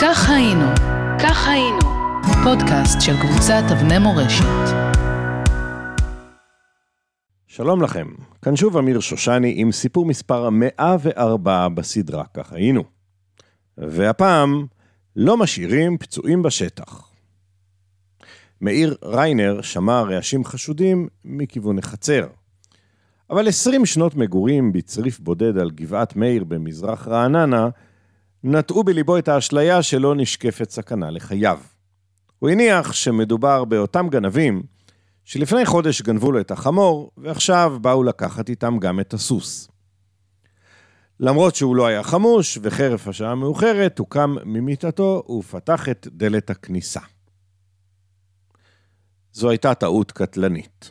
כך היינו, כך היינו, פודקאסט של קבוצת אבני מורשת. שלום לכם, כאן שוב אמיר שושני עם סיפור מספר 104 בסדרה כך היינו. והפעם, לא משאירים פצועים בשטח. מאיר ריינר שמע רעשים חשודים מכיוון החצר. אבל 20 שנות מגורים בצריף בודד על גבעת מאיר במזרח רעננה, נטעו בליבו את האשליה שלא נשקפת סכנה לחייו. הוא הניח שמדובר באותם גנבים שלפני חודש גנבו לו את החמור, ועכשיו באו לקחת איתם גם את הסוס. למרות שהוא לא היה חמוש, וחרף השעה המאוחרת, הוא קם ממיטתו ופתח את דלת הכניסה. זו הייתה טעות קטלנית.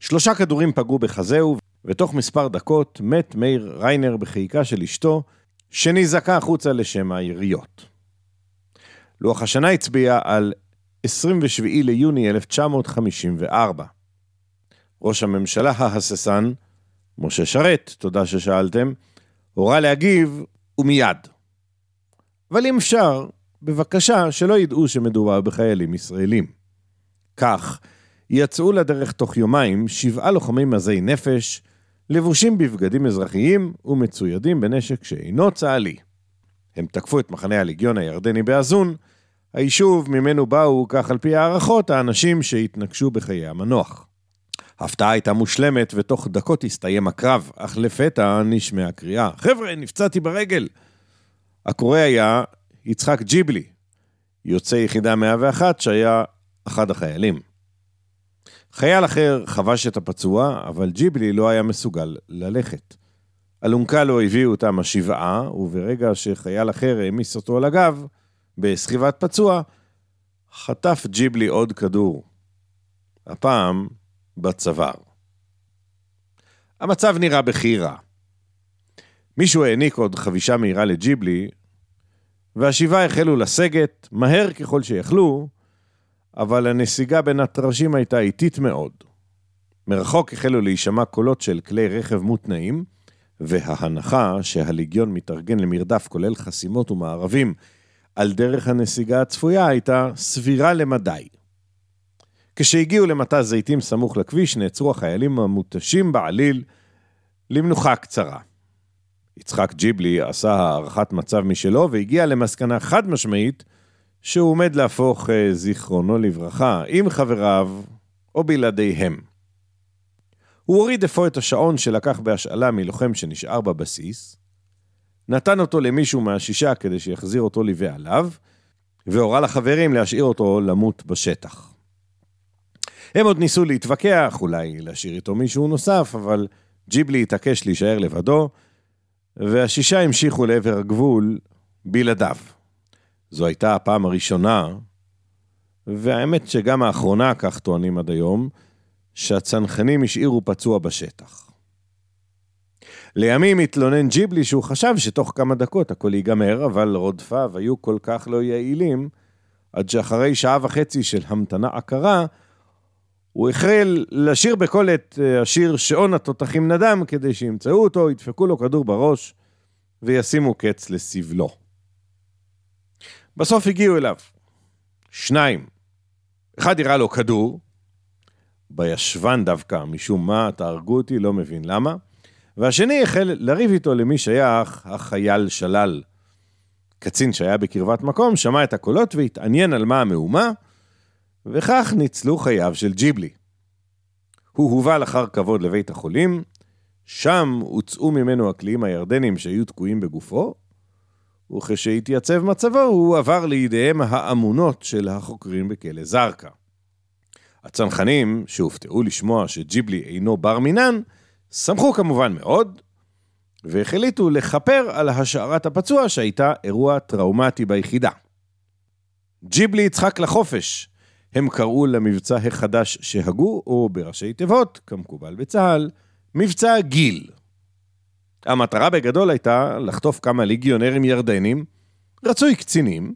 שלושה כדורים פגעו בחזהו, ותוך מספר דקות מת מאיר ריינר בחיקה של אשתו, שנזעקה החוצה לשם היריות. לוח השנה הצביע על 27 ליוני 1954. ראש הממשלה ההססן, משה שרת, תודה ששאלתם, הורה להגיב ומיד. אבל אם אפשר, בבקשה שלא ידעו שמדובר בחיילים ישראלים. כך, יצאו לדרך תוך יומיים שבעה לוחמי מזי נפש, לבושים בבגדים אזרחיים ומצוידים בנשק שאינו צה"לי. הם תקפו את מחנה הליגיון הירדני באזון, היישוב ממנו באו, כך על פי הערכות, האנשים שהתנגשו בחיי המנוח. ההפתעה הייתה מושלמת, ותוך דקות הסתיים הקרב, אך לפתע נשמעה קריאה, חבר'ה, נפצעתי ברגל. הקורא היה יצחק ג'יבלי, יוצא יחידה 101, שהיה אחד החיילים. חייל אחר חבש את הפצוע, אבל ג'יבלי לא היה מסוגל ללכת. אלונקה לא הביאו אותם השבעה, וברגע שחייל אחר העמיס אותו על הגב, בסחיבת פצוע, חטף ג'יבלי עוד כדור. הפעם בצוואר. המצב נראה בכי רע. מישהו העניק עוד חבישה מהירה לג'יבלי, והשבעה החלו לסגת מהר ככל שיכלו, אבל הנסיגה בין הטרשים הייתה איטית מאוד. מרחוק החלו להישמע קולות של כלי רכב מותנעים, וההנחה שהליגיון מתארגן למרדף כולל חסימות ומערבים על דרך הנסיגה הצפויה הייתה סבירה למדי. כשהגיעו למטע זיתים סמוך לכביש, נעצרו החיילים המותשים בעליל למנוחה קצרה. יצחק ג'יבלי עשה הערכת מצב משלו והגיע למסקנה חד משמעית שהוא עומד להפוך אה, זיכרונו לברכה עם חבריו או בלעדיהם. הוא הוריד אפוא את השעון שלקח בהשאלה מלוחם שנשאר בבסיס, נתן אותו למישהו מהשישה כדי שיחזיר אותו לבעליו, והורה לחברים להשאיר אותו למות בשטח. הם עוד ניסו להתווכח, אולי להשאיר איתו מישהו נוסף, אבל ג'יבלי התעקש להישאר לבדו, והשישה המשיכו לעבר הגבול בלעדיו. זו הייתה הפעם הראשונה, והאמת שגם האחרונה, כך טוענים עד היום, שהצנחנים השאירו פצוע בשטח. לימים התלונן ג'יבלי שהוא חשב שתוך כמה דקות הכל ייגמר, אבל רודפיו היו כל כך לא יעילים, עד שאחרי שעה וחצי של המתנה עקרה, הוא החל לשיר בקול את אה, השיר שעון התותחים נדם, כדי שימצאו אותו, ידפקו לו כדור בראש וישימו קץ לסבלו. בסוף הגיעו אליו שניים. אחד ירה לו כדור, בישבן דווקא, משום מה, תהרגו אותי, לא מבין למה. והשני החל לריב איתו למי שייך החייל שלל. קצין שהיה בקרבת מקום שמע את הקולות והתעניין על מה המהומה, וכך ניצלו חייו של ג'יבלי. הוא הובא לאחר כבוד לבית החולים, שם הוצאו ממנו הקליעים הירדנים שהיו תקועים בגופו, וכשהתייצב מצבו הוא עבר לידיהם האמונות של החוקרים בכלא זרקא. הצנחנים, שהופתעו לשמוע שג'יבלי אינו בר מינן, שמחו כמובן מאוד, והחליטו לכפר על השארת הפצוע שהייתה אירוע טראומטי ביחידה. ג'יבלי יצחק לחופש, הם קראו למבצע החדש שהגו, או בראשי תיבות, כמקובל בצה"ל, מבצע גיל. המטרה בגדול הייתה לחטוף כמה ליגיונרים ירדנים, רצוי קצינים,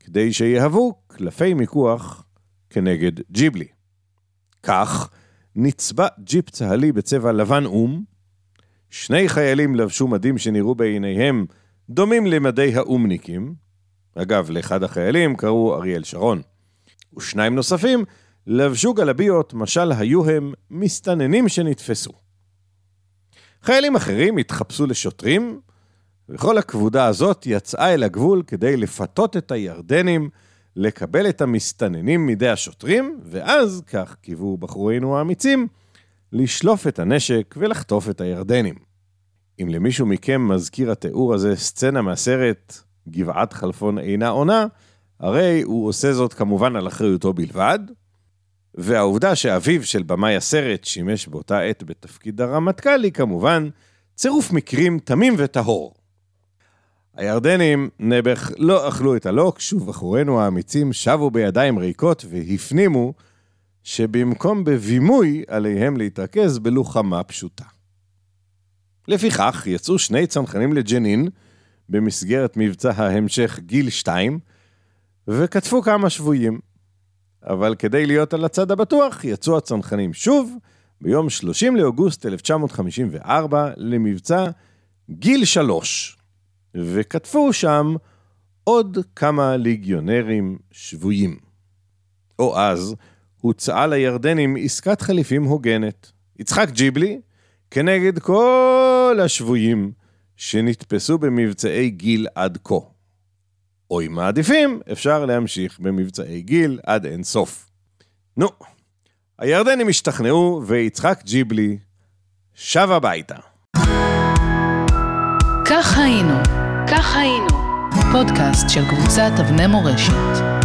כדי שיהוו קלפי מיקוח כנגד ג'יבלי. כך, נצבע ג'יפ צה"לי בצבע לבן אום, שני חיילים לבשו מדים שנראו בעיניהם דומים למדי האומניקים, אגב, לאחד החיילים קראו אריאל שרון. ושניים נוספים לבשו גלביות, משל היו הם מסתננים שנתפסו. חיילים אחרים התחפשו לשוטרים, וכל הכבודה הזאת יצאה אל הגבול כדי לפתות את הירדנים לקבל את המסתננים מידי השוטרים, ואז, כך קיוו בחורינו האמיצים, לשלוף את הנשק ולחטוף את הירדנים. אם למישהו מכם מזכיר התיאור הזה סצנה מהסרט גבעת חלפון אינה עונה, הרי הוא עושה זאת כמובן על אחריותו בלבד, והעובדה שאביו של במאי הסרט שימש באותה עת בתפקיד הרמטכ"ל היא כמובן צירוף מקרים תמים וטהור. הירדנים, נעבך, לא אכלו את הלוק, ובחורינו האמיצים שבו בידיים ריקות והפנימו שבמקום בבימוי עליהם להתרכז בלוחמה פשוטה. לפיכך יצאו שני צנחנים לג'נין במסגרת מבצע ההמשך גיל 2 וכתפו כמה שבויים. אבל כדי להיות על הצד הבטוח, יצאו הצנחנים שוב ביום 30 לאוגוסט 1954 למבצע גיל 3, וכתפו שם עוד כמה ליגיונרים שבויים. או אז הוצעה לירדנים עסקת חליפים הוגנת. יצחק ג'יבלי כנגד כל השבויים שנתפסו במבצעי גיל עד כה. או אם מעדיפים, אפשר להמשיך במבצעי גיל עד אין סוף. נו, הירדנים השתכנעו ויצחק ג'יבלי שב הביתה. כך היינו, כך היינו, פודקאסט של קבוצת אבני מורשת.